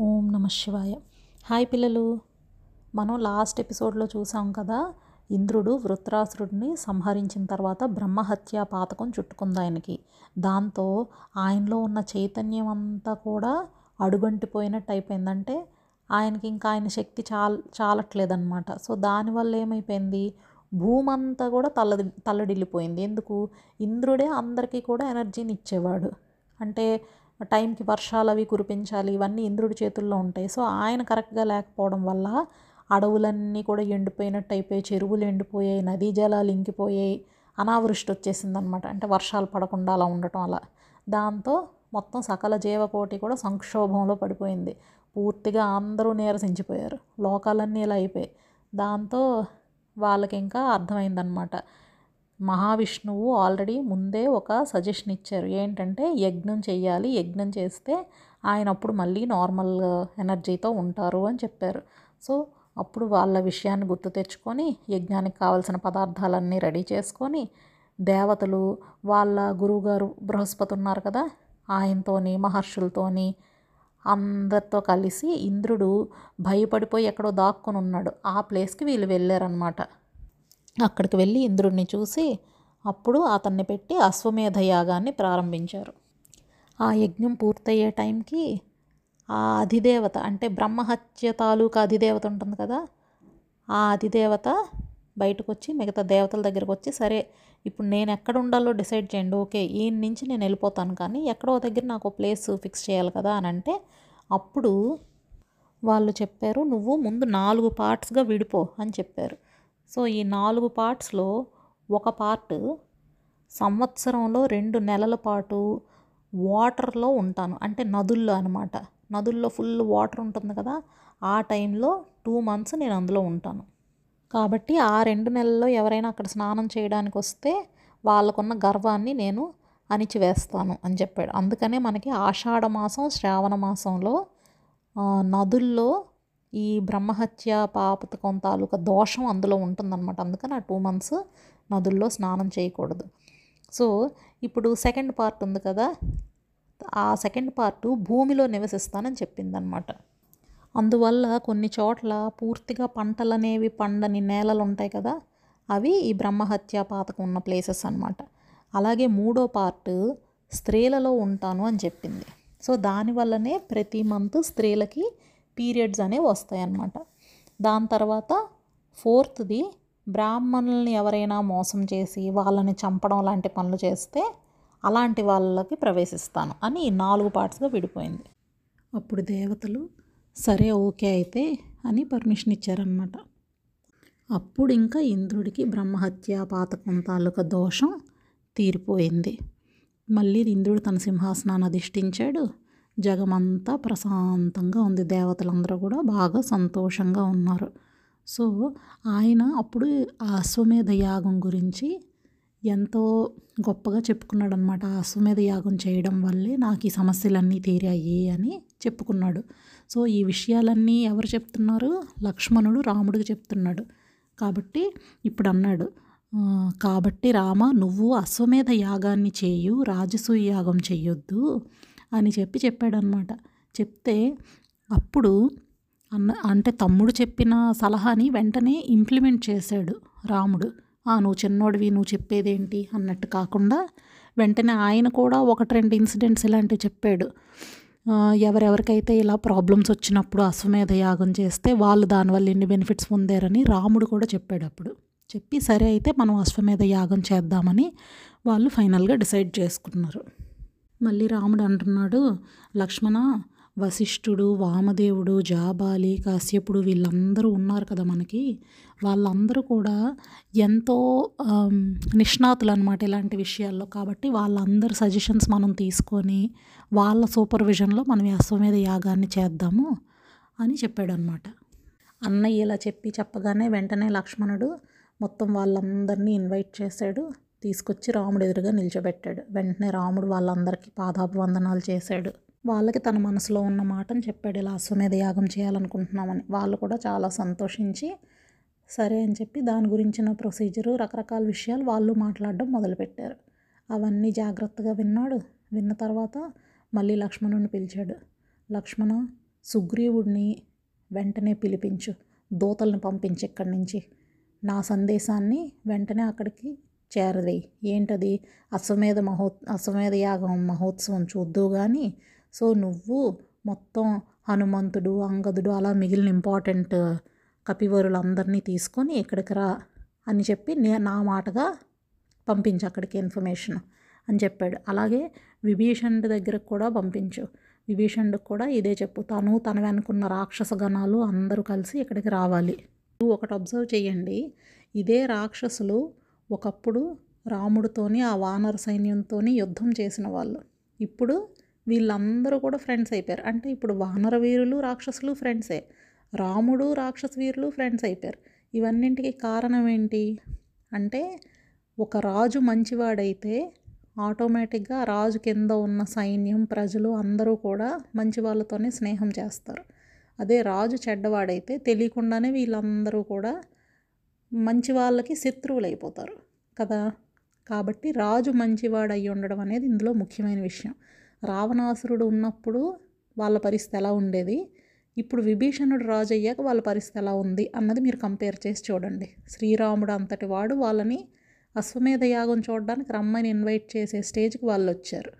ఓం నమ శివాయ. హాయ్ పిల్లలు. మనం లాస్ట్ ఎపిసోడ్లో చూసాం కదా ఇంద్రుడు వృత్రాసురుడిని సంహరించిన తర్వాత బ్రహ్మహత్య పాతకం చుట్టుకుంది ఆయనకి. దాంతో ఆయనలో ఉన్న చైతన్యం అంతా కూడా అడుగంటిపోయినట్టు అయిపోయిందంటే ఆయనకి ఇంకా ఆయన శక్తి చాల చాలట్లేదన్నమాట. సో దానివల్ల ఏమైపోయింది? భూమంతా కూడా తల్లడి తల్లడిల్లిపోయింది. ఎందుకు? ఇంద్రుడే అందరికీ కూడా ఎనర్జీని ఇచ్చేవాడు. అంటే టైంకి వర్షాలు అవి కురిపించాలి ఇవన్నీ ఇంద్రుడి చేతుల్లో ఉంటాయి. సో ఆయన కరెక్ట్గా లేకపోవడం వల్ల అడవులన్నీ కూడా ఎండిపోయినట్టు అయిపోయి చెరువులు ఎండిపోయాయి నదీ జలాలు ఇంకిపోయాయి అనావృష్టి వచ్చేసిందనమాట అంటే వర్షాలు పడకుండా అలా ఉండటం అలా. దాంతో మొత్తం సకల జీవకోటి కూడా సంక్షోభంలో పడిపోయింది. పూర్తిగా అందరూ నీరసించిపోయారు. లోకాలన్నీ ఇలా అయిపోయాయి. దాంతో వాళ్ళకి ఇంకా అర్థమైందనమాట మహావిష్ణువు ఆల్రెడీ ముందే ఒక సజెషన్ ఇచ్చారు. ఏంటంటే యజ్ఞం చేయాలి యజ్ఞం చేస్తే ఆయన అప్పుడు మళ్ళీ నార్మల్ ఎనర్జీతో ఉంటారు అని చెప్పారు. సో అప్పుడు వాళ్ళ విషయాన్ని గుర్తు తెచ్చుకొని యజ్ఞానికి కావాల్సిన పదార్థాలన్నీ రెడీ చేసుకొని దేవతలు వాళ్ళ గురువుగారు బృహస్పతి ఉన్నారు కదా ఆయనతోని మహర్షులతోని అందరితో కలిసి ఇంద్రుడు భయపడిపోయి ఎక్కడో దాక్కుని ఉన్నాడు ఆ ప్లేస్కి వీళ్ళు వెళ్ళారనమాట అక్కడికి వెళ్ళి ఇంద్రుడిని చూసి అప్పుడు అతన్ని పెట్టి అశ్వమేధ యాగాన్ని ప్రారంభించారు. ఆ యజ్ఞం పూర్తయ్యే టైంకి ఆ అధిదేవత అంటే బ్రహ్మహత్య తాలూకా అధిదేవత ఉంటుంది కదా ఆ అధిదేవత బయటకు వచ్చి మిగతా దేవతల దగ్గరకు వచ్చి సరే ఇప్పుడు నేను ఎక్కడ ఉండాలో డిసైడ్ చేయండి ఓకే ఈయన నుంచి నేను వెళ్ళిపోతాను కానీ ఎక్కడో దగ్గర నాకు ప్లేస్ ఫిక్స్ చేయాలి కదా అని అంటే అప్పుడు వాళ్ళు చెప్పారు నువ్వు ముందు నాలుగు పార్ట్స్గా విడిపో అని చెప్పారు. సో ఈ నాలుగు పార్ట్స్లో ఒక పార్ట్ సంవత్సరంలో రెండు నెలల పాటు వాటర్లో ఉంటాను. అంటే నదుల్లో అనమాట నదుల్లో ఫుల్ వాటర్ ఉంటుంది కదా ఆ టైంలో టూ మంత్స్ నేను అందులో ఉంటాను. కాబట్టి ఆ రెండు నెలల్లో ఎవరైనా అక్కడ స్నానం చేయడానికి వస్తే వాళ్ళకున్న గర్వాన్ని నేను అణిచివేస్తాను అని చెప్పాడు. అందుకనే మనకి ఆషాఢ మాసం శ్రావణ మాసంలో నదుల్లో ఈ బ్రహ్మహత్య పాపతకం తాలూకా దోషం అందులో ఉంటుందన్నమాట. అందుకని ఆ టూ మంత్స్ నదుల్లో స్నానం చేయకూడదు. సో ఇప్పుడు సెకండ్ పార్ట్ ఉంది కదా. ఆ సెకండ్ పార్ట్ భూమిలో నివసిస్తానని చెప్పిందనమాట అందువల్ల కొన్ని చోట్ల పూర్తిగా పంటలు అనేవి పండని నేలలు ఉంటాయి కదా. అవి ఈ బ్రహ్మహత్య పాతకం ఉన్న ప్లేసెస్ అనమాట అలాగే మూడో పార్ట్ స్త్రీలలో ఉంటాను అని చెప్పింది. సో దానివల్లనే ప్రతి మంత్ స్త్రీలకి పీరియడ్స్ అనేవి వస్తాయన్నమాట. దాని తర్వాత ఫోర్త్ది బ్రాహ్మణుల్ని ఎవరైనా మోసం చేసి వాళ్ళని చంపడం లాంటి పనులు చేస్తే అలాంటి వాళ్ళకి ప్రవేశిస్తాను అని నాలుగు పార్ట్స్గా విడిపోయింది. అప్పుడు దేవతలు సరే ఓకే అయితే అని పర్మిషన్ ఇచ్చారనమాట అప్పుడు ఇంకా ఇంద్రుడికి బ్రహ్మహత్య పాతకం తాలూకా దోషం తీరిపోయింది. మళ్ళీ ఇంద్రుడు తన సింహాసనాన్ని అధిష్ఠించాడు. జగమంతా ప్రశాంతంగా ఉంది. దేవతలందరూ కూడా బాగా సంతోషంగా ఉన్నారు. సో ఆయన అప్పుడు ఆ అశ్వమేధ యాగం గురించి ఎంతో గొప్పగా చెప్పుకున్నాడు అనమాట ఆ అశ్వమేధ యాగం చేయడం వల్లే నాకు ఈ సమస్యలన్నీ తీరాయి అని చెప్పుకున్నాడు. సో ఈ విషయాలన్నీ ఎవరు చెప్తున్నారు? లక్ష్మణుడు రాముడికి చెప్తున్నాడు. కాబట్టి ఇప్పుడు అన్నాడు కాబట్టి రామ నువ్వు అశ్వమేధ యాగాన్ని చేయు రాజసూయ యాగం చెయ్యొద్దు అని చెప్పి చెప్పాడనమాట చెప్తే అప్పుడు అన్న అంటే తమ్ముడు చెప్పిన సలహాని వెంటనే ఇంప్లిమెంట్ చేశాడు రాముడు. నువ్వు చిన్నోడివి నువ్వు చెప్పేదేంటి? అన్నట్టు కాకుండా వెంటనే ఆయన కూడా ఒకటి రెండు ఇన్సిడెంట్స్ ఇలాంటివి చెప్పాడు. ఎవరెవరికైతే ఇలా ప్రాబ్లమ్స్ వచ్చినప్పుడు అశ్వమేధ యాగం చేస్తే వాళ్ళు దానివల్ల ఎన్ని బెనిఫిట్స్ పొందారని రాముడు కూడా చెప్పాడు అప్పుడు. చెప్పి సరే అయితే మనం అశ్వమేధ యాగం చేద్దామని వాళ్ళు ఫైనల్గా డిసైడ్ చేసుకున్నారు. మళ్ళీ రాముడు అంటున్నాడు లక్ష్మణ వశిష్ఠుడు వామదేవుడు జాబాలి కాశ్యపుడు వీళ్ళందరూ ఉన్నారు కదా మనకి. వాళ్ళందరూ కూడా ఎంతో నిష్ణాతులు అనమాట ఇలాంటి విషయాల్లో. కాబట్టి వాళ్ళందరి సజెషన్స్ మనం తీసుకొని వాళ్ళ సూపర్విజన్లో మనం అశ్వమేధ యాగాన్ని చేద్దాము అని చెప్పాడు అనమాట అన్నయ్య ఇలా చెప్పి చెప్పగానే వెంటనే లక్ష్మణుడు మొత్తం వాళ్ళందరినీ ఇన్వైట్ చేశాడు. తీసుకొచ్చి రాముడు ఎదురుగా నిల్చోబెట్టాడు. వెంటనే రాముడు వాళ్ళందరికీ పాదాభివందనాలు చేశాడు. వాళ్ళకి తన మనసులో ఉన్న మాటను చెప్పాడు. ఇలా అశ్వమేధ యాగం చేయాలనుకుంటున్నామని. వాళ్ళు కూడా చాలా సంతోషించి సరే అని చెప్పి దాని గురించిన ప్రొసీజరు రకరకాల విషయాలు వాళ్ళు మాట్లాడడం మొదలుపెట్టారు. అవన్నీ జాగ్రత్తగా విన్నాడు. విన్న తర్వాత మళ్ళీ లక్ష్మణుని పిలిచాడు. లక్ష్మణ సుగ్రీవుడిని వెంటనే పిలిపించు. దూతల్ని పంపించి ఇక్కడి నుంచి. నా సందేశాన్ని వెంటనే అక్కడికి చేరది. ఏంటది? అశ్వమేధ మహో అశ్వమేధ యాగం మహోత్సవం చూద్దు కానీ సో నువ్వు మొత్తం హనుమంతుడు అంగదుడు అలా మిగిలిన ఇంపార్టెంట్ కపివరులందరినీ తీసుకొని ఇక్కడికి రా అని చెప్పి నే నా మాటగా పంపించు అక్కడికి ఇన్ఫర్మేషన్ అని చెప్పాడు. అలాగే విభీషణుడి దగ్గరకు కూడా పంపించు. విభీషణుడికి కూడా ఇదే చెప్పు. తను తన వెనుకున్న రాక్షస గణాలు అందరూ కలిసి ఇక్కడికి రావాలి. ఒకటి అబ్జర్వ్ చేయండి ఇదే రాక్షసులు ఒకప్పుడు రాముడితోని ఆ వానర సైన్యంతోని యుద్ధం చేసిన వాళ్ళు. ఇప్పుడు వీళ్ళందరూ కూడా ఫ్రెండ్స్ అయిపోయారు. అంటే ఇప్పుడు వానర వీరులు రాక్షసులు ఫ్రెండ్సే. రాముడు రాక్షస వీరులు ఫ్రెండ్స్ అయిపోయారు. ఇవన్నింటికి కారణం ఏంటి? అంటే ఒక రాజు మంచివాడైతే ఆటోమేటిక్గా రాజు కింద ఉన్న సైన్యం ప్రజలు అందరూ కూడా మంచి వాళ్ళతోనే స్నేహం చేస్తారు. అదే రాజు చెడ్డవాడైతే తెలియకుండానే వీళ్ళందరూ కూడా మంచి వాళ్ళకి శత్రువులు అయిపోతారు కదా. కాబట్టి రాజు మంచివాడు అయి ఉండడం అనేది ఇందులో ముఖ్యమైన విషయం. రావణాసురుడు ఉన్నప్పుడు వాళ్ళ పరిస్థితి ఎలా ఉండేది? ఇప్పుడు విభీషణుడు రాజు అయ్యాక వాళ్ళ పరిస్థితి ఎలా ఉంది అన్నది మీరు కంపేర్ చేసి చూడండి. శ్రీరాముడు అంతటి వాడు వాళ్ళని అశ్వమేధ యాగం చూడడానికి రమ్మని ఇన్వైట్ చేసే స్టేజ్కి వాళ్ళు వచ్చారు.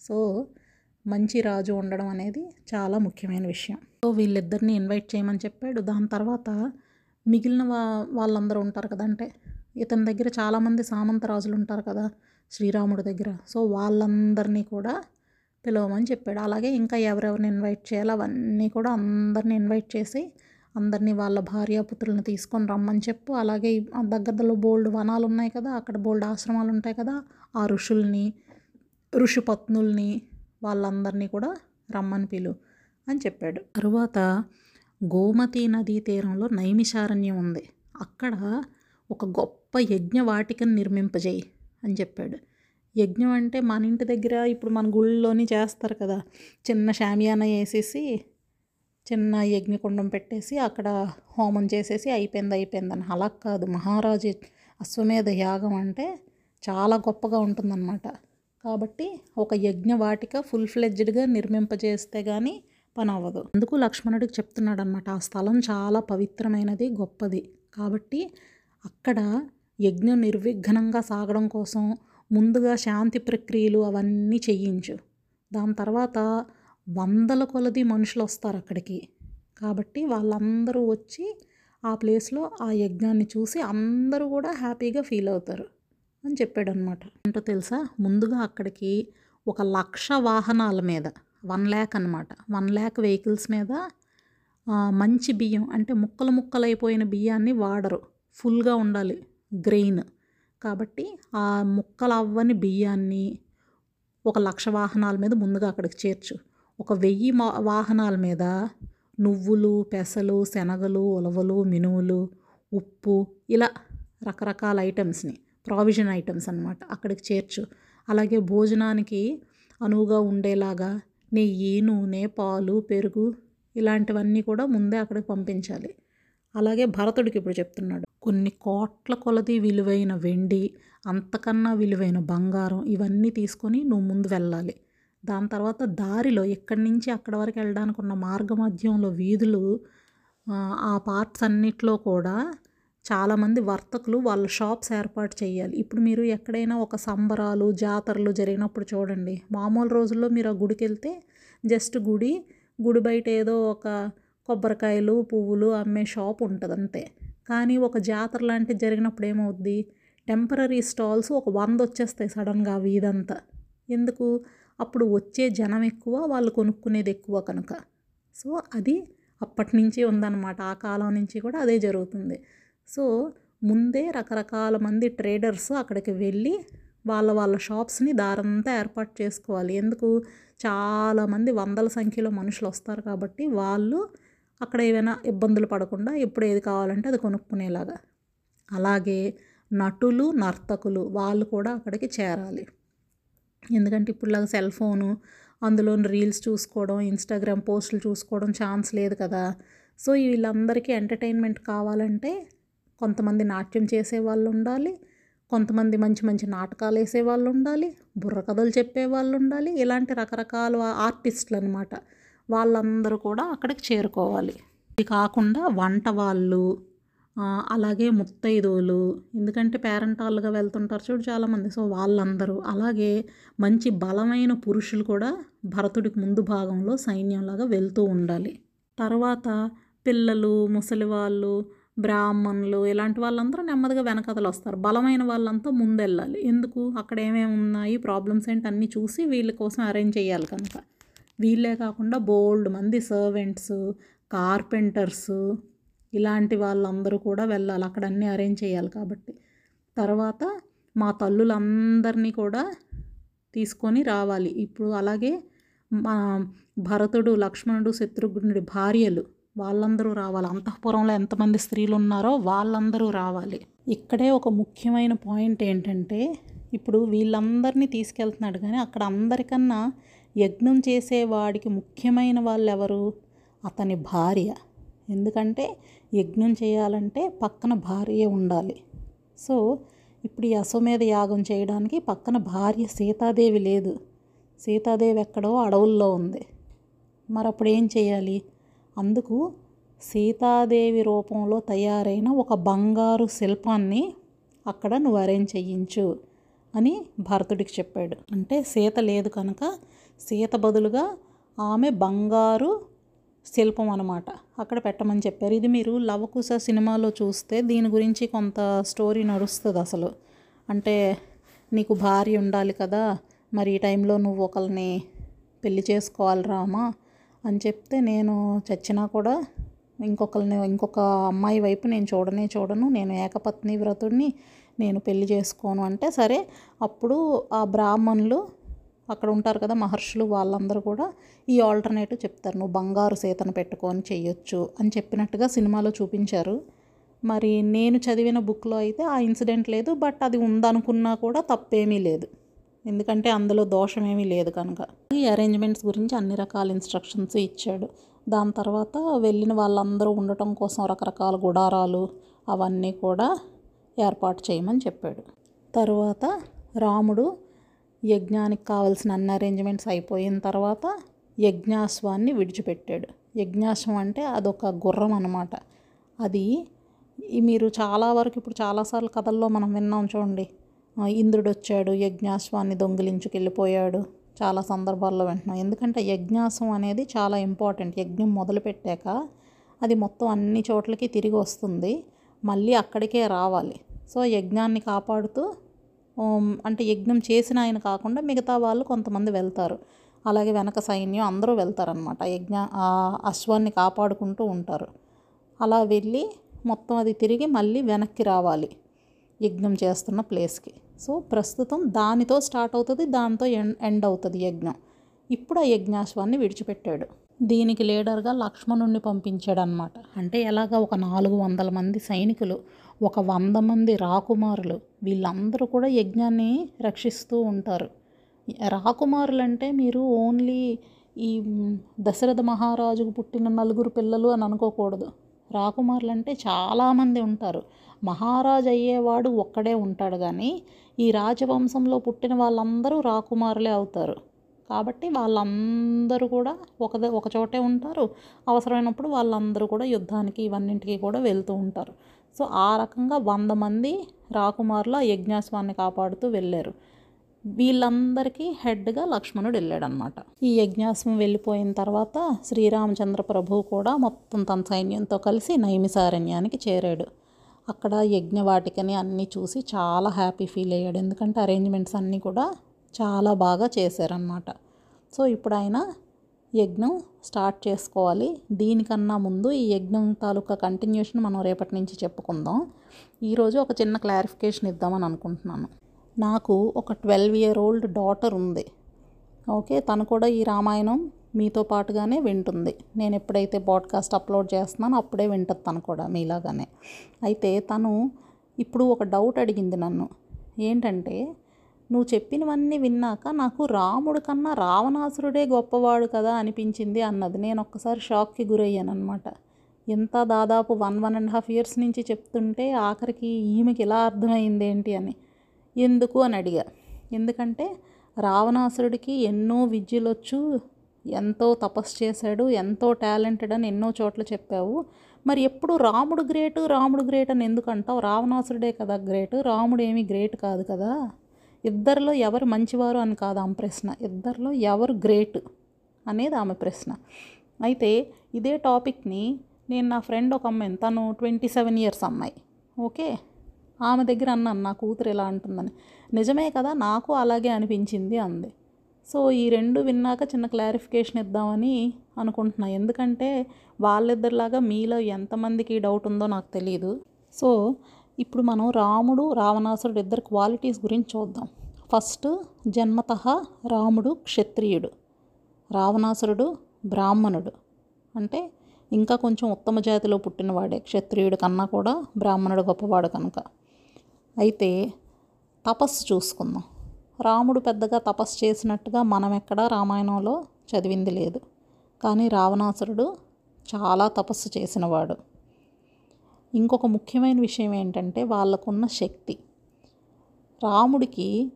సో మంచి రాజు ఉండడం అనేది చాలా ముఖ్యమైన విషయం. సో వీళ్ళిద్దరిని ఇన్వైట్ చేయమని చెప్పాడు. దాని తర్వాత మిగిలిన వా వాళ్ళందరూ ఉంటారు కదా అంటే ఇతని దగ్గర చాలామంది సామంత రాజులు ఉంటారు కదా శ్రీరాముడి దగ్గర. సో వాళ్ళందరినీ కూడా పిలవమని చెప్పాడు. అలాగే ఇంకా ఎవరెవరిని ఇన్వైట్ చేయాలి అవన్నీ కూడా అందరిని ఇన్వైట్ చేసి అందరినీ వాళ్ళ భార్యాపుత్రులను తీసుకొని రమ్మని చెప్పు. అలాగే దగ్గరలో బోల్డ్ వనాలు ఉన్నాయి కదా అక్కడ బోల్డ్ ఆశ్రమాలు ఉంటాయి కదా ఆ ఋషుల్ని ఋషిపత్నుల్ని వాళ్ళందరినీ కూడా రమ్మని పిలు అని చెప్పాడు. తరువాత గోమతి నదీ తీరంలో నైమిషారణ్యం ఉంది. అక్కడ ఒక గొప్ప యజ్ఞవాటికను నిర్మింపజేయి అని చెప్పాడు. యజ్ఞం అంటే మన ఇంటి దగ్గర ఇప్పుడు మన గుళ్ళలోని చేస్తారు కదా. చిన్న షామియానా వేసేసి చిన్న యజ్ఞకుండం పెట్టేసి అక్కడ హోమం చేసేసి అయిపోయింది అయిపోయిందని అలా కాదు. మహారాజు అశ్వమేధ యాగం అంటే చాలా గొప్పగా ఉంటుందన్నమాట. కాబట్టి ఒక యజ్ఞ వాటిక ఫుల్ ఫ్లెడ్జ్డ్గా నిర్మింపజేస్తే కానీ పని అవ్వదు అందుకు లక్ష్మణుడికి చెప్తున్నాడు అనమాట ఆ స్థలం చాలా పవిత్రమైనది గొప్పది. కాబట్టి అక్కడ యజ్ఞం నిర్విఘ్నంగా సాగడం కోసం ముందుగా శాంతి ప్రక్రియలు అవన్నీ చేయించు. దాని తర్వాత వందల కొలది మనుషులు వస్తారు అక్కడికి. కాబట్టి వాళ్ళందరూ వచ్చి ఆ ప్లేస్లో ఆ యజ్ఞాన్ని చూసి అందరూ కూడా హ్యాపీగా ఫీల్ అవుతారు అని చెప్పాడు అనమాట ఏంటో తెలుసా? ముందుగా అక్కడికి ఒక లక్ష వాహనాల మీద వన్ ల్యాక్ అనమాట వన్ ల్యాక్ వెహికల్స్ మీద మంచి బియ్యం అంటే ముక్కలు ముక్కలైపోయిన బియ్యాన్ని వాడరు. ఫుల్గా ఉండాలి. గ్రెయిన్. కాబట్టి ఆ ముక్కలు అవ్వని బియ్యాన్ని ఒక లక్ష వాహనాల మీద ముందుగా అక్కడికి చేర్చు. ఒక వెయ్యి వాహనాల మీద నువ్వులు పెసలు శనగలు ఉలవలు మినువులు ఉప్పు ఇలా రకరకాల ఐటమ్స్ని ప్రావిజన్ ఐటమ్స్ అనమాట అక్కడికి చేర్చు. అలాగే భోజనానికి అనువుగా ఉండేలాగా నెయ్యి నూనె పాలు పెరుగు ఇలాంటివన్నీ కూడా ముందే అక్కడికి పంపించాలి. అలాగే భరతుడికి ఇప్పుడు చెప్తున్నాడు. కొన్ని కోట్ల కొలది విలువైన వెండి అంతకన్నా విలువైన బంగారం ఇవన్నీ తీసుకొని నువ్వు ముందు వెళ్ళాలి. దాని తర్వాత దారిలో ఇక్కడి నుంచి అక్కడ వరకు వెళ్ళడానికి ఉన్న మార్గ మధ్యంలో వీధులు ఆ పార్ట్స్ అన్నిట్లో కూడా చాలామంది వర్తకులు వాళ్ళ షాప్స్ ఏర్పాటు చేయాలి. ఇప్పుడు మీరు ఎక్కడైనా ఒక సంబరాలు జాతరలు జరిగినప్పుడు చూడండి. మామూలు రోజుల్లో మీరు ఆ గుడికి వెళ్తే జస్ట్ గుడి గుడి బయట ఏదో ఒక కొబ్బరికాయలు పువ్వులు అమ్మే షాప్ ఉంటుంది అంతే. కానీ ఒక జాతర లాంటిది జరిగినప్పుడు ఏమవుద్ది? టెంపరీ స్టాల్స్ ఒక వంద వచ్చేస్తాయి సడన్గా ఆ వీధంతా ఎందుకు? అప్పుడు వచ్చే జనం ఎక్కువ వాళ్ళు కొనుక్కునేది ఎక్కువ కనుక. సో అది అప్పటి నుంచి ఉందన్నమాట. ఆ కాలం నుంచి కూడా అదే జరుగుతుంది. సో ముందే రకరకాల మంది ట్రేడర్స్ అక్కడికి వెళ్ళి వాళ్ళ వాళ్ళ షాప్స్ని దారంతా ఏర్పాటు చేసుకోవాలి. ఎందుకు? చాలామంది వందల సంఖ్యలో మనుషులు వస్తారు కాబట్టి వాళ్ళు అక్కడ ఏమైనా ఇబ్బందులు పడకుండా ఎప్పుడు ఏది కావాలంటే అది కొనుక్కునేలాగా. అలాగే నటులు నర్తకులు వాళ్ళు కూడా అక్కడికి చేరాలి. ఎందుకంటే ఇప్పుడులాగా సెల్ ఫోను అందులో రీల్స్ చూసుకోవడం ఇన్స్టాగ్రామ్ పోస్టులు చూసుకోవడం ఛాన్స్ లేదు కదా. సో వీళ్ళందరికీ ఎంటర్టైన్మెంట్ కావాలంటే కొంతమంది నాట్యం చేసే వాళ్ళు ఉండాలి కొంతమంది మంచి మంచి నాటకాలు వేసే వాళ్ళు ఉండాలి బుర్రకథలు చెప్పే వాళ్ళు ఉండాలి ఇలాంటి రకరకాల ఆర్టిస్టులు అనమాట వాళ్ళందరూ కూడా అక్కడికి చేరుకోవాలి. ఇది కాకుండా వంట వాళ్ళు అలాగే ముత్తైదువులు ఎందుకంటే పేరెంటాలుగా వెళ్తుంటారు చూడు చాలామంది. సో వాళ్ళందరూ అలాగే మంచి బలమైన పురుషులు కూడా భరతుడికి ముందు భాగంలో సైన్యంలాగా వెళ్తూ ఉండాలి. తర్వాత పిల్లలు ముసలి వాళ్ళు బ్రాహ్మణులు ఇలాంటి వాళ్ళందరూ నెమ్మదిగా వెనకథలు వస్తారు. బలమైన వాళ్ళంతా ముందెళ్ళాలి. ఎందుకు? అక్కడ ఏమేమి ఉన్నాయి? ప్రాబ్లమ్స్ ఏంటి? అన్నీ చూసి వీళ్ళ కోసం అరేంజ్ చేయాలి కనుక. వీళ్ళే కాకుండా బోల్డ్ మంది సర్వెంట్స్ కార్పెంటర్స్ ఇలాంటి వాళ్ళందరూ కూడా వెళ్ళాలి. అక్కడ అన్నీ అరేంజ్ చేయాలి కాబట్టి. తర్వాత మా తల్లులందరినీ కూడా తీసుకొని రావాలి. ఇప్పుడు అలాగే మా భరతుడు లక్ష్మణుడు శత్రుఘ్నుడి భార్యలు వాళ్ళందరూ రావాలి. అంతఃపురంలో ఎంతమంది స్త్రీలు ఉన్నారో వాళ్ళందరూ రావాలి. ఇక్కడే ఒక ముఖ్యమైన పాయింట్ ఏంటంటే ఇప్పుడు వీళ్ళందరినీ తీసుకెళ్తున్నాడు కానీ అక్కడ అందరికన్నా యజ్ఞం చేసేవాడికి ముఖ్యమైన వాళ్ళు ఎవరు అతని భార్య. ఎందుకంటే యజ్ఞం చేయాలంటే పక్కన భార్య ఉండాలి. సో ఇప్పుడు ఈ అశ్వమేధ యాగం చేయడానికి పక్కన భార్య సీతాదేవి లేదు. సీతాదేవి ఎక్కడో అడవుల్లో ఉంది. మరి అప్పుడు ఏం చేయాలి? అందుకు సీతాదేవి రూపంలో తయారైన ఒక బంగారు శిల్పాన్ని అక్కడ నువ్వు అరేంజ్ చేయించు అని భరతుడికి చెప్పాడు. అంటే సీత లేదు కనుక సీత బదులుగా ఆమె బంగారు శిల్పం అనమాట అక్కడ పెట్టమని చెప్పారు. ఇది మీరు లవకుశ సినిమాలో చూస్తే దీని గురించి కొంత స్టోరీ నడుస్తుంది అసలు. అంటే నీకు భార్య ఉండాలి కదా మరి ఈ టైంలో నువ్వు ఒకరిని పెళ్ళి చేసుకోవాలి రామా అని చెప్తే నేను చచ్చినా కూడా ఇంకొకరిని ఇంకొక అమ్మాయి వైపు నేను చూడనే చూడను. నేను ఏకపత్ని వ్రతుడిని నేను పెళ్ళి చేసుకోను అంటే సరే అప్పుడు ఆ బ్రాహ్మణులు అక్కడ ఉంటారు కదా మహర్షులు వాళ్ళందరూ కూడా ఈ ఆల్టర్నేటివ్ చెప్తారు. నువ్వు బంగారు సీతను పెట్టుకొని చేయొచ్చు అని చెప్పినట్టుగా సినిమాలో చూపించారు. మరి నేను చదివిన బుక్లో అయితే ఆ ఇన్సిడెంట్ లేదు బట్ అది ఉందనుకున్నా కూడా తప్పేమీ లేదు. ఎందుకంటే అందులో దోషం ఏమీ లేదు కనుక. ఈ అరేంజ్మెంట్స్ గురించి అన్ని రకాల ఇన్స్ట్రక్షన్స్ ఇచ్చాడు. దాని తర్వాత వెళ్ళిన వాళ్ళందరూ ఉండటం కోసం రకరకాల గుడారాలు అవన్నీ కూడా ఏర్పాటు చేయమని చెప్పాడు. తర్వాత రాముడు యజ్ఞానికి కావలసిన అన్ని అరేంజ్మెంట్స్ అయిపోయిన తర్వాత యజ్ఞాశ్వాన్ని విడిచిపెట్టాడు. యజ్ఞాశ్వం అంటే అదొక గుర్రం అనమాట అది మీరు చాలా వరకు ఇప్పుడు చాలాసార్లు కథల్లో మనం విన్నాం చూడండి. ఇంద్రుడు వచ్చాడు యజ్ఞాశ్వాన్ని దొంగిలించుకెళ్ళిపోయాడు. చాలా సందర్భాల్లో వింటున్నాం ఎందుకంటే యజ్ఞాసం అనేది చాలా ఇంపార్టెంట్. యజ్ఞం మొదలుపెట్టాక అది మొత్తం అన్ని చోట్లకి తిరిగి వస్తుంది. మళ్ళీ అక్కడికే రావాలి. సో యజ్ఞాన్ని కాపాడుతూ అంటే యజ్ఞం చేసిన ఆయన కాకుండా మిగతా వాళ్ళు కొంతమంది వెళ్తారు. అలాగే వెనక సైన్యం అందరూ వెళ్తారనమాట యజ్ఞ ఆ అశ్వాన్ని కాపాడుకుంటూ ఉంటారు. అలా వెళ్ళి మొత్తం అది తిరిగి మళ్ళీ వెనక్కి రావాలి. యజ్ఞం చేస్తున్న ప్లేస్కి. సో ప్రస్తుతం దానితో స్టార్ట్ అవుతుంది దానితో ఎండ్ ఎండ్ అవుతుంది యజ్ఞం. ఇప్పుడు ఆ యజ్ఞాశ్వాన్ని విడిచిపెట్టాడు. దీనికి లీడర్గా లక్ష్మణుణ్ణి పంపించాడు అనమాట అంటే ఎలాగ ఒక నాలుగు వందల మంది సైనికులు ఒక వంద మంది రాకుమారులు వీళ్ళందరూ కూడా యజ్ఞాన్ని రక్షిస్తూ ఉంటారు. రాకుమారులు అంటే మీరు ఓన్లీ ఈ దశరథ మహారాజుకు పుట్టిన నలుగురు పిల్లలు అని అనుకోకూడదు. రాకుమారులు అంటే చాలామంది ఉంటారు. మహారాజు అయ్యేవాడు ఒక్కడే ఉంటాడు కానీ ఈ రాజవంశంలో పుట్టిన వాళ్ళందరూ రాకుమారులే అవుతారు. కాబట్టి వాళ్ళందరూ కూడా ఒక ఒక చోటే ఉంటారు. అవసరమైనప్పుడు వాళ్ళందరూ కూడా యుద్ధానికి ఇవన్నింటికి కూడా వెళ్తూ ఉంటారు. సో ఆ రకంగా వంద మంది రాకుమారులు ఆ యజ్ఞాశ్వాన్ని కాపాడుతూ వెళ్ళారు. వీళ్ళందరికీ హెడ్గా లక్ష్మణుడు వెళ్ళాడనమాట ఈ యజ్ఞాశ్వం వెళ్ళిపోయిన తర్వాత శ్రీరామచంద్ర ప్రభువు కూడా మొత్తం తన సైన్యంతో కలిసి నైమిసారణ్యానికి చేరాడు. అక్కడ యజ్ఞవాటికని అన్నీ చూసి చాలా హ్యాపీ ఫీల్ అయ్యాడు. ఎందుకంటే అరేంజ్మెంట్స్ అన్నీ కూడా చాలా బాగా చేశారనమాట సో ఇప్పుడు ఆయన యజ్ఞం స్టార్ట్ చేసుకోవాలి. దీనికన్నా ముందు ఈ యజ్ఞం తాలూకా కంటిన్యూషన్ మనం రేపటి నుంచి చెప్పుకుందాం. ఈరోజు ఒక చిన్న క్లారిఫికేషన్ ఇద్దామని అనుకుంటున్నాను. నాకు ఒక ట్వెల్వ్ ఇయర్ ఓల్డ్ డాటర్ ఉంది. ఓకే తను కూడా ఈ రామాయణం మీతో పాటుగానే వింటుంది. నేను ఎప్పుడైతే పాడ్కాస్ట్ అప్లోడ్ చేస్తున్నానో అప్పుడే వింటుంది తను కూడా మీలాగానే. అయితే తను ఇప్పుడు ఒక డౌట్ అడిగింది నన్ను. ఏంటంటే నువ్వు చెప్పినవన్నీ విన్నాక నాకు రాముడు కన్నా రావణాసురుడే గొప్పవాడు కదా అనిపించింది అన్నది. నేను ఒక్కసారి షాక్కి గురయ్యాను అనమాట ఎంత దాదాపు one one and half years నుంచి చెప్తుంటే ఆఖరికి ఈమెకి ఇలా అర్థమైంది ఏంటి అని. ఎందుకు అని అడిగా. ఎందుకంటే రావణాసురుడికి ఎన్నో విద్యలొచ్చు ఎంతో తపస్సు చేశాడు ఎంతో టాలెంటెడ్ అని ఎన్నో చోట్ల చెప్పావు. మరి ఎప్పుడు రాముడు గ్రేట్ రాముడు గ్రేట్ అని ఎందుకు అంటావు? రావణాసురుడే కదా గ్రేట్ రాముడు ఏమీ గ్రేట్ కాదు కదా. ఇద్దరిలో ఎవరు మంచివారు అని కాదు ఆమె ప్రశ్న. ఇద్దరిలో ఎవరు గ్రేట్ అనేది ఆమె ప్రశ్న. అయితే ఇదే టాపిక్ని నేను నా ఫ్రెండ్ ఒక అమ్మాయిని తను ట్వంటీ సెవెన్ ఇయర్స్ అమ్మాయి ఓకే? ఆమె దగ్గర అన్నాను నా కూతురు ఇలా అంటుందని. నిజమే కదా నాకు అలాగే అనిపించింది అంది. సో ఈ రెండు విన్నాక చిన్న క్లారిఫికేషన్ ఇద్దామని అనుకుంటున్నా. ఎందుకంటే వాళ్ళిద్దరిలాగా మీలో ఎంతమందికి డౌట్ ఉందో నాకు తెలియదు సో ఇప్పుడు మనం రాముడు రావణాసురుడు ఇద్దరు క్వాలిటీస్ గురించి చూద్దాం. ఫస్ట్ జన్మత రాముడు క్షత్రియుడు రావణాసురుడు బ్రాహ్మణుడు. అంటే ఇంకా కొంచెం ఉత్తమ జాతిలో పుట్టినవాడే క్షత్రియుడు కన్నా కూడా బ్రాహ్మణుడు గొప్పవాడు కనుక. అయితే తపస్సు చూసుకుందాం. రాముడు పెద్దగా తపస్సు చేసినట్టుగా మనం ఎక్కడా రామాయణంలో చదివింది లేదు. కానీ రావణాసురుడు చాలా తపస్సు చేసినవాడు. ఇంకొక ముఖ్యమైన విషయం ఏంటంటే వాళ్ళకున్న శక్తి. రాముడికి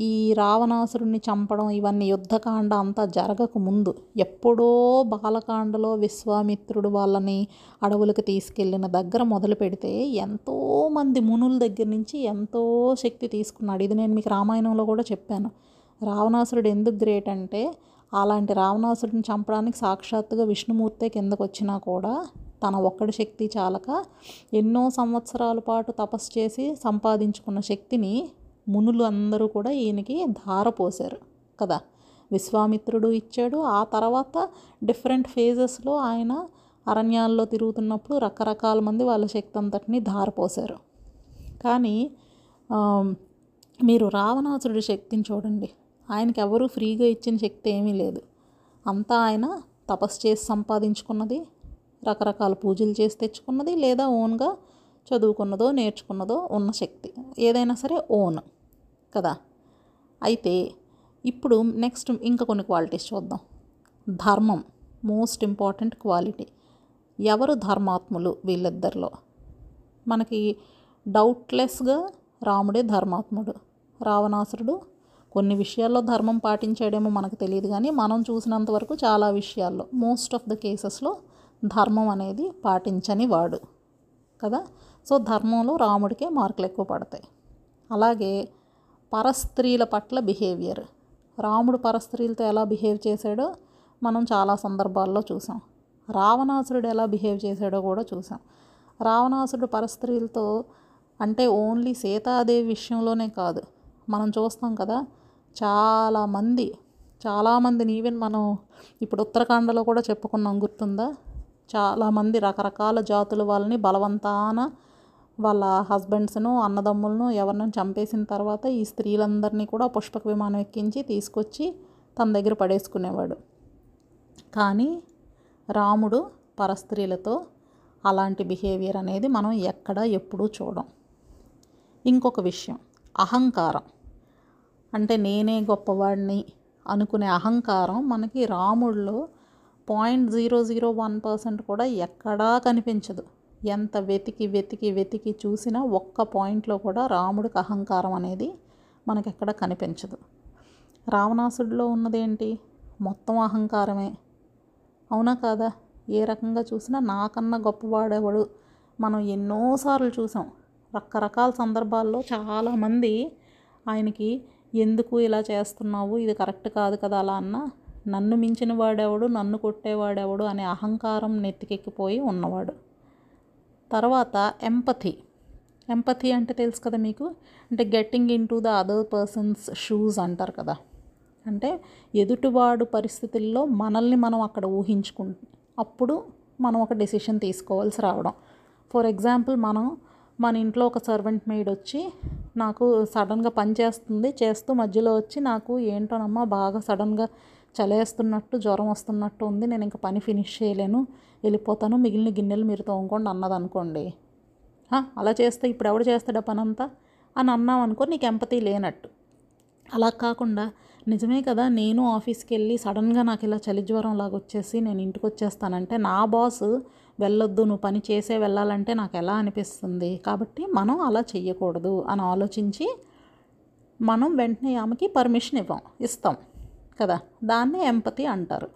ఈ రావణాసురుణ్ణి చంపడం ఇవన్నీ యుద్ధకాండ అంతా జరగక ముందు ఎప్పుడో బాలకాండలో విశ్వామిత్రుడు వాళ్ళని అడవులకు తీసుకెళ్ళిన దగ్గర మొదలు పెడితే ఎంతోమంది మునుల దగ్గర నుంచి ఎంతో శక్తి తీసుకున్నాడు. ఇది నేను మీకు రామాయణంలో కూడా చెప్పాను. రావణాసురుడు ఎందుకు గ్రేట్ అంటే అలాంటి రావణాసురుడిని చంపడానికి సాక్షాత్తుగా విష్ణుమూర్తే కిందకు వచ్చినా కూడా తన ఒక్కడి శక్తి చాలక ఎన్నో సంవత్సరాల పాటు తపస్సు చేసి సంపాదించుకున్న శక్తిని మునులు అందరూ కూడా ఈయనకి ధార పోశారు కదా. విశ్వామిత్రుడు ఇచ్చాడు. ఆ తర్వాత డిఫరెంట్ ఫేజెస్లో ఆయన అరణ్యాల్లో తిరుగుతున్నప్పుడు రకరకాల మంది వాళ్ళ శక్తి అంతటిని ధారపోశారు కానీ మీరు రావణాసురుడి శక్తిని చూడండి. ఆయనకి ఎవరు ఫ్రీగా ఇచ్చిన శక్తి ఏమీ లేదు. అంతా ఆయన తపస్సు చేసి సంపాదించుకున్నది రకరకాల పూజలు చేసి తెచ్చుకున్నది లేదా ఓన్గా చదువుకున్నదో నేర్చుకున్నదో ఉన్న శక్తి. ఏదైనా సరే ఓన్ కదా. అయితే ఇప్పుడు నెక్స్ట్ ఇంకా కొన్ని క్వాలిటీస్ చూద్దాం. ధర్మం మోస్ట్ ఇంపార్టెంట్ క్వాలిటీ. ఎవరు ధర్మాత్ములు వీళ్ళిద్దరిలో? మనకి డౌట్లెస్గా రాముడే ధర్మాత్ముడు. రావణాసురుడు కొన్ని విషయాల్లో ధర్మం పాటించాడేమో మనకు తెలియదు కానీ మనం చూసినంత వరకు చాలా విషయాల్లో మోస్ట్ ఆఫ్ ద కేసెస్లో ధర్మం అనేది పాటించని వాడు కదా. సో ధర్మంలో రాముడికే మార్కులు ఎక్కువ పడతాయి. అలాగే పరస్త్రీల పట్ల బిహేవియర్. రాముడు పరస్త్రీలతో ఎలా బిహేవ్ చేశాడో మనం చాలా సందర్భాల్లో చూసాం. రావణాసురుడు ఎలా బిహేవ్ చేశాడో కూడా చూసాం. రావణాసురుడు పరస్త్రీలతో అంటే ఓన్లీ సీతాదేవి విషయంలోనే కాదు. మనం చూస్తాం కదా చాలామంది చాలామందిని ఈవెన్ మనం ఇప్పుడు ఉత్తరాఖండలో కూడా చెప్పుకున్నాం గుర్తుందా? చాలామంది రకరకాల జాతుల వాళ్ళని బలవంతాన వాళ్ళ హస్బెండ్స్ను అన్నదమ్ములను ఎవరినైనా చంపేసిన తర్వాత ఈ స్త్రీలందరినీ కూడా పుష్పక విమానం ఎక్కించి తీసుకొచ్చి తన దగ్గర పడేసుకునేవాడు. కానీ రాముడు పరస్త్రీలతో అలాంటి బిహేవియర్ అనేది మనం ఎక్కడ ఎప్పుడూ చూడం. ఇంకొక విషయం అహంకారం. అంటే నేనే గొప్పవాడిని అనుకునే అహంకారం మనకి రాముడిలో point zero zero one percent కూడా ఎక్కడా కనిపించదు. ఎంత వెతికి వెతికి వెతికి చూసినా ఒక్క పాయింట్లో కూడా రాముడికి అహంకారం అనేది మనకి ఎక్కడ కనిపించదు. రావణాసుడిలో ఉన్నదేంటి? మొత్తం అహంకారమే. అవునా కాదా? ఏ రకంగా చూసినా నాకన్నా గొప్పవాడేవాడు? మనం ఎన్నోసార్లు చూసాం. రకరకాల సందర్భాల్లో చాలామంది ఆయనకి ఎందుకు ఇలా చేస్తున్నావు? ఇది కరెక్ట్ కాదు కదా అలా అన్న నన్ను మించిన వాడెవడు? నన్ను కొట్టేవాడెవడు? అనే అహంకారం నెత్తికెక్కిపోయి ఉన్నవాడు. తర్వాత ఎంపథీ ఎంపథీ అంటే తెలుసు కదా మీకు? అంటే getting into the other person's shoes అంటారు కదా. అంటే ఎదుటివాడు పరిస్థితుల్లో మనల్ని మనం అక్కడ ఊహించుకుంటు అప్పుడు మనం ఒక డెసిషన్ తీసుకోవాల్సి రావడం. ఫర్ ఎగ్జాంపుల్ మనం మన ఇంట్లో ఒక సర్వెంట్ మెయిడ్ వచ్చి నాకు సడన్గా పని చేస్తుంది చేస్తూ మధ్యలో వచ్చి నాకు ఏంటోనమ్మా బాగా సడన్గా చలేస్తున్నట్టు జ్వరం వస్తున్నట్టు ఉంది నేను ఇంకా పని ఫినిష్ చేయలేను వెళ్ళిపోతాను మిగిలిన గిన్నెలు మీరు తోముకోండి అన్నది అనుకోండి. అలా చేస్తే ఇప్పుడు ఎవడు చేస్తాడా పనంతా? అని అన్నాం అనుకో నీకు ఎంపతి లేనట్టు. అలా కాకుండా నిజమే కదా నేను ఆఫీస్కి వెళ్ళి సడన్గా నాకు ఇలా చలి జ్వరం లాగా వచ్చేసి నేను ఇంటికి వచ్చేస్తానంటే నా బాస్ వెళ్ళొద్దు నువ్వు పని చేసే వెళ్ళాలంటే నాకు ఎలా అనిపిస్తుంది? కాబట్టి మనం అలా చెయ్యకూడదు అని ఆలోచించి మనం వెంటనే ఆమెకి పర్మిషన్ ఇవ్వం ఇస్తాం కదా. దాన్నే ఎంపతి అంటారు.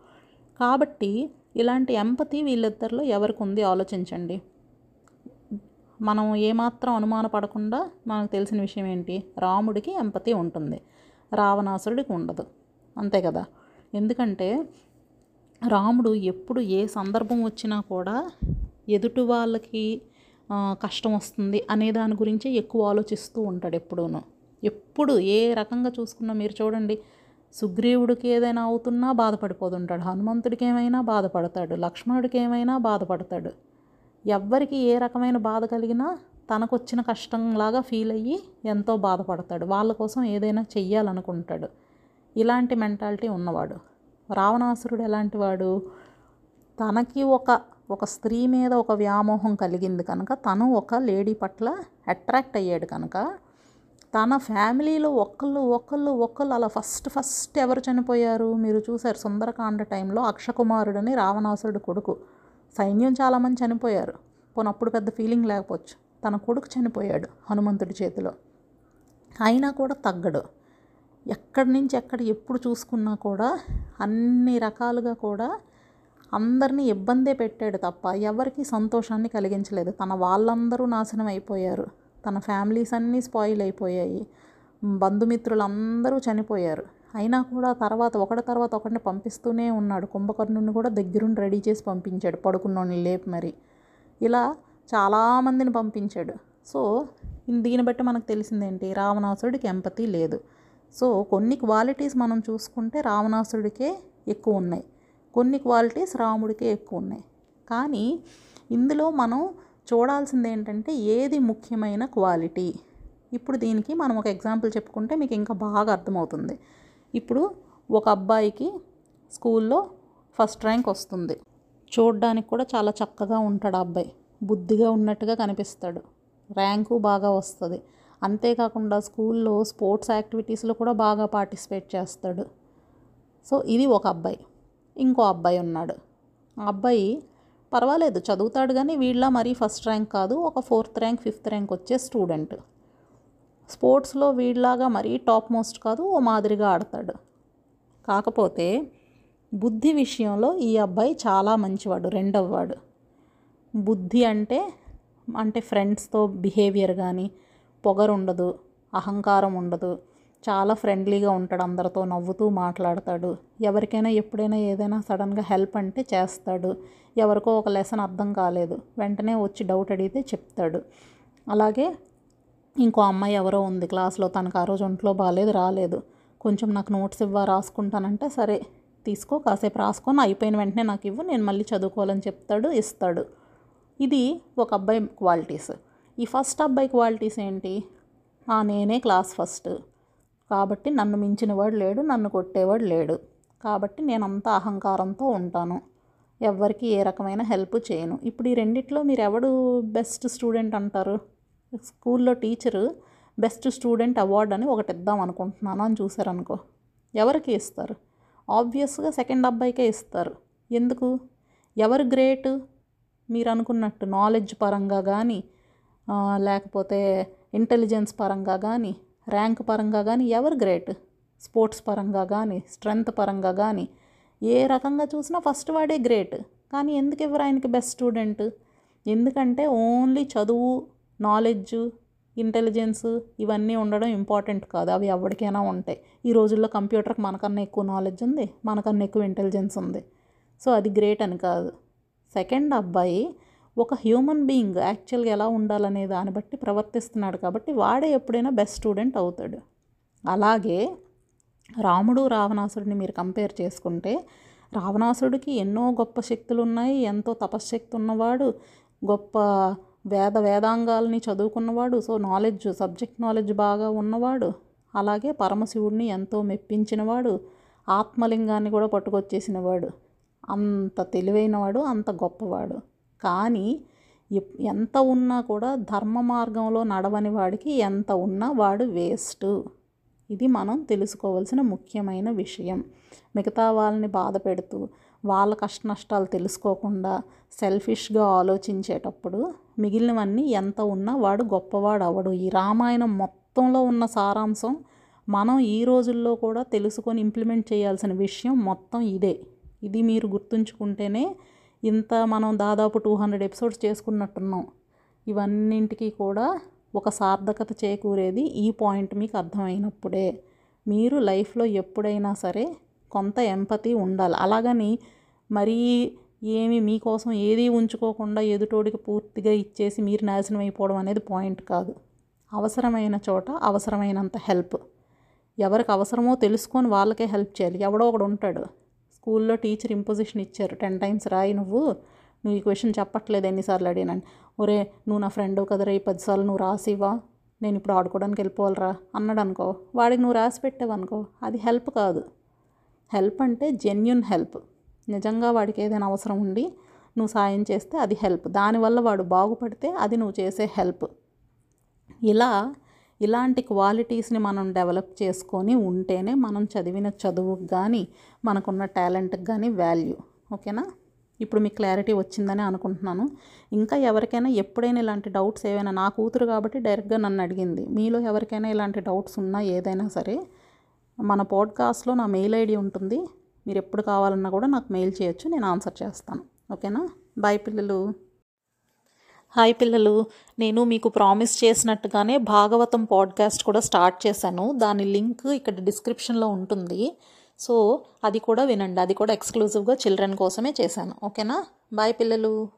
కాబట్టి ఇలాంటి ఎంపతి వీళ్ళిద్దరిలో ఎవరికి ఉంది ఆలోచించండి. మనం ఏమాత్రం అనుమానపడకుండా మనకు తెలిసిన విషయం ఏంటి? రాముడికి ఎంపతి ఉంటుంది. రావణాసురుడికి ఉండదు. అంతే కదా? ఎందుకంటే రాముడు ఎప్పుడు ఏ సందర్భం వచ్చినా కూడా ఎదుటి వాళ్ళకి కష్టం వస్తుంది అనే దాని గురించి ఎక్కువ ఆలోచిస్తూ ఉంటాడు ఎప్పుడూను. ఎప్పుడు ఏ రకంగా చూసుకున్నా మీరు చూడండి సుగ్రీవుడికి ఏదైనా అవుతున్నా బాధపడిపోతుంటాడు. హనుమంతుడికి ఏమైనా బాధపడతాడు. లక్ష్మణుడికి ఏమైనా బాధపడతాడు. ఎవ్వరికి ఏ రకమైన బాధ కలిగినా తనకు వచ్చిన కష్టంలాగా ఫీల్ అయ్యి ఎంతో బాధపడతాడు. వాళ్ళ కోసం ఏదైనా చెయ్యాలనుకుంటాడు. ఇలాంటి మెంటాలిటీ ఉన్నవాడు. రావణాసురుడు ఎలాంటి వాడు? తనకి ఒక ఒక స్త్రీ మీద ఒక వ్యామోహం కలిగింది కనుక తను ఒక లేడీ పట్ల అట్రాక్ట్ అయ్యాడు కనుక తన ఫ్యామిలీలో ఒకళ్ళు ఒకళ్ళు ఒకళ్ళు అలా ఫస్ట్ ఫస్ట్ ఎవరు చనిపోయారు? మీరు చూశారు సుందరకాండ టైంలో అక్షకుమారుడని రావణాసురుడు కొడుకు. సైన్యం చాలామంది చనిపోయారు. పోనీ అప్పుడు పెద్ద ఫీలింగ్ లేకపోవచ్చు. తన కొడుకు చనిపోయాడు హనుమంతుడి చేతిలో. అయినా కూడా తగ్గడు. ఎక్కడి నుంచి ఎక్కడ ఎప్పుడు చూసుకున్నా కూడా అన్ని రకాలుగా కూడా అందరినీ ఇబ్బందే పెట్టాడు తప్ప ఎవరికీ సంతోషాన్ని కలిగించలేదు. తన వాళ్ళందరూ నాశనం అయిపోయారు. తన ఫ్యామిలీస్ అన్నీ స్పాయిల్ అయిపోయాయి. బంధుమిత్రులందరూ చనిపోయారు. అయినా కూడా తర్వాత ఒకటి తర్వాత ఒకటిని పంపిస్తూనే ఉన్నాడు. కుంభకర్ణుని కూడా దగ్గరుండి రెడీ చేసి పంపించాడు. పడుకున్నోని లేపు మరి. ఇలా చాలామందిని పంపించాడు. సో దీన్ని బట్టి మనకు తెలిసిందేంటి? రావణాసురుడికి ఎంపతి లేదు. సో కొన్ని క్వాలిటీస్ మనం చూసుకుంటే రావణాసుడికే ఎక్కువ ఉన్నాయి. కొన్ని క్వాలిటీస్ రాముడికే ఎక్కువ ఉన్నాయి. కానీ ఇందులో మనం చూడాల్సింది ఏంటంటే ఏది ముఖ్యమైన క్వాలిటీ. ఇప్పుడు దీనికి మనం ఒక ఎగ్జాంపుల్ చెప్పుకుంటే మీకు ఇంకా బాగా అర్థమవుతుంది. ఇప్పుడు ఒక అబ్బాయికి స్కూల్లో ఫస్ట్ ర్యాంక్ వస్తుంది. చూడడానికి కూడా చాలా చక్కగా ఉంటాడు ఆ అబ్బాయి. బుద్ధిగా ఉన్నట్టుగా కనిపిస్తాడు. ర్యాంకు బాగా వస్తుంది. అంతేకాకుండా స్కూల్లో స్పోర్ట్స్ యాక్టివిటీస్లో కూడా బాగా పార్టిసిపేట్ చేస్తాడు. సో ఇది ఒక అబ్బాయి. ఇంకో అబ్బాయి ఉన్నాడు. ఆ అబ్బాయి పర్వాలేదు చదువుతాడు కానీ వీళ్ళ మరీ ఫస్ట్ ర్యాంక్ కాదు ఒక ఫోర్త్ ర్యాంక్ ఫిఫ్త్ ర్యాంక్ వచ్చే స్టూడెంట్. స్పోర్ట్స్లో వీళ్ళలాగా మరీ టాప్ మోస్ట్ కాదు ఓ మాదిరిగా ఆడతాడు. కాకపోతే బుద్ధి విషయంలో ఈ అబ్బాయి చాలా మంచివాడు రెండవవాడు. బుద్ధి అంటే అంటే ఫ్రెండ్స్తో బిహేవియర్ కానీ పొగరు ఉండదు అహంకారం ఉండదు. చాలా ఫ్రెండ్లీగా ఉంటాడు అందరితో నవ్వుతూ మాట్లాడతాడు. ఎవరికైనా ఎప్పుడైనా ఏదైనా సడన్గా హెల్ప్ అంటే చేస్తాడు. ఎవరికో ఒక లెసన్ అర్థం కాలేదు. వెంటనే వచ్చి డౌట్ అడిగితే చెప్తాడు. అలాగే ఇంకో అమ్మాయి ఎవరో ఉంది క్లాస్లో తనకు ఆ రోజు ఒంట్లో బాగాలేదు రాలేదు. కొంచెం నాకు నోట్స్ ఇవ్వ రాసుకుంటానంటే సరే తీసుకో కాసేపు రాసుకొని అయిపోయిన వెంటనే నాకు ఇవ్వు నేను మళ్ళీ చదువుకోవాలని చెప్తాడు ఇస్తాడు. ఇది ఒక అబ్బాయి క్వాలిటీస్. ఈ ఫస్ట్ అబ్బాయి క్వాలిటీస్ ఏంటి? నేనే క్లాస్ ఫస్ట్. కాబట్టి నన్ను మించినవాడు లేడు నన్ను కొట్టేవాడు లేడు. కాబట్టి నేను అంత అహంకారంతో ఉంటాను. ఎవ్వరికి ఏ రకమైన హెల్ప్ చేయను. ఇప్పుడు ఈ రెండిట్లో మీరు ఎవడు బెస్ట్ స్టూడెంట్ అంటారు? స్కూల్లో టీచరు బెస్ట్ స్టూడెంట్ అవార్డు అని ఒకటి ఇద్దాం అనుకుంటున్నాను. అని చూసారనుకో ఎవరికి ఇస్తారు? ఆబ్వియస్గా సెకండ్ అబ్బాయికే ఇస్తారు. ఎందుకు? ఎవరు గ్రేట్? మీరు అనుకున్నట్టు నాలెడ్జ్ పరంగా కానీ లేకపోతే ఇంటెలిజెన్స్ పరంగా కానీ ర్యాంక్ పరంగా కానీ ఎవరు గ్రేట్? స్పోర్ట్స్ పరంగా కానీ స్ట్రెంగ్త్ పరంగా కానీ ఏ రకంగా చూసినా ఫస్ట్ వాడే గ్రేట్. కానీ ఎందుకు ఇవ్వరు ఆయనకి బెస్ట్ స్టూడెంట్? ఎందుకంటే ఓన్లీ చదువు నాలెడ్జ్ ఇంటెలిజెన్స్ ఇవన్నీ ఉండడం ఇంపార్టెంట్ కాదు. అవి ఎవరికైనా ఉంటాయి. ఈ రోజుల్లో కంప్యూటర్కి మనకన్నా ఎక్కువ నాలెడ్జ్ ఉంది మనకన్నా ఎక్కువ ఇంటెలిజెన్స్ ఉంది. సో అది గ్రేట్ అని కాదు. సెకండ్ అబ్బాయి ఒక హ్యూమన్ బీయింగ్ యాక్చువల్గా ఎలా ఉండాలనే దాన్ని బట్టి ప్రవర్తిస్తున్నాడు కాబట్టి వాడే ఎప్పుడైనా బెస్ట్ స్టూడెంట్ అవుతాడు. అలాగే రాముడు రావణాసుడిని మీరు కంపేర్ చేసుకుంటే రావణాసుడికి ఎన్నో గొప్ప శక్తులు ఉన్నాయి ఎంతో తపశ్శక్తి ఉన్నవాడు గొప్ప వేద వేదాంగాల్ని చదువుకున్నవాడు సో నాలెడ్జ్ సబ్జెక్ట్ నాలెడ్జ్ బాగా ఉన్నవాడు అలాగే పరమశివుడిని ఎంతో మెప్పించినవాడు ఆత్మలింగాన్ని కూడా పట్టుకొచ్చేసినవాడు అంత తెలివైనవాడు అంత గొప్పవాడు. కానీ ఎంత ఉన్నా కూడా ధర్మ మార్గంలో నడవని వాడికి ఎంత ఉన్నా వాడు వేస్ట్. ఇది మనం తెలుసుకోవాల్సిన ముఖ్యమైన విషయం. మిగతా వాళ్ళని బాధ పెడుతూ వాళ్ళ కష్ట నష్టాలు తెలుసుకోకుండా సెల్ఫిష్గా ఆలోచించేటప్పుడు మిగిలినవన్నీ ఎంత ఉన్నా వాడు గొప్పవాడు అవడు ఈ రామాయణం మొత్తంలో ఉన్న సారాంశం మనం ఈ రోజుల్లో కూడా తెలుసుకొని ఇంప్లిమెంట్ చేయాల్సిన విషయం మొత్తం ఇదే. ఇది మీరు గుర్తుంచుకుంటేనే ఇంత మనం దాదాపు టూ హండ్రెడ్ ఎపిసోడ్స్ చేసుకున్నట్టున్నాం. ఇవన్నింటికి కూడా ఒక సార్థకత చేకూరేది ఈ పాయింట్ మీకు అర్థమైనప్పుడే. మీరు లైఫ్లో ఎప్పుడైనా సరే కొంత ఎంపతి ఉండాలి. అలాగని మరీ ఏమి మీకోసం ఏది ఉంచుకోకుండా ఎదుటోడికి పూర్తిగా ఇచ్చేసి మీరు నాశనం అయిపోవడం అనేది పాయింట్ కాదు. అవసరమైన చోట అవసరమైనంత హెల్ప్. ఎవరికి అవసరమో తెలుసుకొని వాళ్ళకే హెల్ప్ చేయాలి. ఎవడో ఒకడు ఉంటాడు. స్కూల్లో టీచర్ ఇంపోజిషన్ ఇచ్చారు. టెన్ టైమ్స్ రాయి నువ్వు. నువ్వు ఈ క్వశ్చన్ చెప్పట్లేదు ఎన్నిసార్లు అడిగినాను. ఒరే నువ్వు నా ఫ్రెండ్ కదరా ఈ పదిసార్లు నువ్వు రాసివా నేను ఇప్పుడు ఆడుకోవడానికి వెళ్ళిపోవాలరా అన్నాడు అనుకో. వాడికి నువ్వు రాసి పెట్టావనుకో అది హెల్ప్ కాదు. హెల్ప్ అంటే జెన్యున్ హెల్ప్. నిజంగా వాడికి ఏదైనా అవసరం ఉండి నువ్వు సాయం చేస్తే అది హెల్ప్. దానివల్ల వాడు బాగుపడితే అది నువ్వు చేసే హెల్ప్. ఇలా ఇలాంటి క్వాలిటీస్ని మనం డెవలప్ చేసుకొని ఉంటేనే మనం చదివిన చదువుకు కానీ మనకున్న టాలెంట్కి కానీ వాల్యూ. ఓకేనా? ఇప్పుడు మీకు క్లారిటీ వచ్చిందని అనుకుంటున్నాను. ఇంకా ఎవరికైనా ఎప్పుడైనా ఇలాంటి డౌట్స్ ఏవైనా నా కూతురు కాబట్టి డైరెక్ట్గా నన్ను అడిగింది. మీలో ఎవరికైనా ఇలాంటి డౌట్స్ ఉన్నా ఏదైనా సరే మన పాడ్కాస్ట్లో నా మెయిల్ ఐడి ఉంటుంది. మీరు ఎప్పుడు కావాలన్నా కూడా నాకు మెయిల్ చేయొచ్చు నేను ఆన్సర్ చేస్తాను. ఓకేనా? బాయ్ పిల్లలు. హాయ్ పిల్లలు నేను మీకు ప్రామిస్ చేసినట్టుగానే భాగవతం పాడ్కాస్ట్ కూడా స్టార్ట్ చేశాను. దాని లింక్ ఇక్కడ డిస్క్రిప్షన్లో ఉంటుంది. సో అది కూడా వినండి. అది కూడా ఎక్స్క్లూజివ్గా చిల్డ్రన్ కోసమే చేశాను. ఓకేనా? బాయ్ పిల్లలు.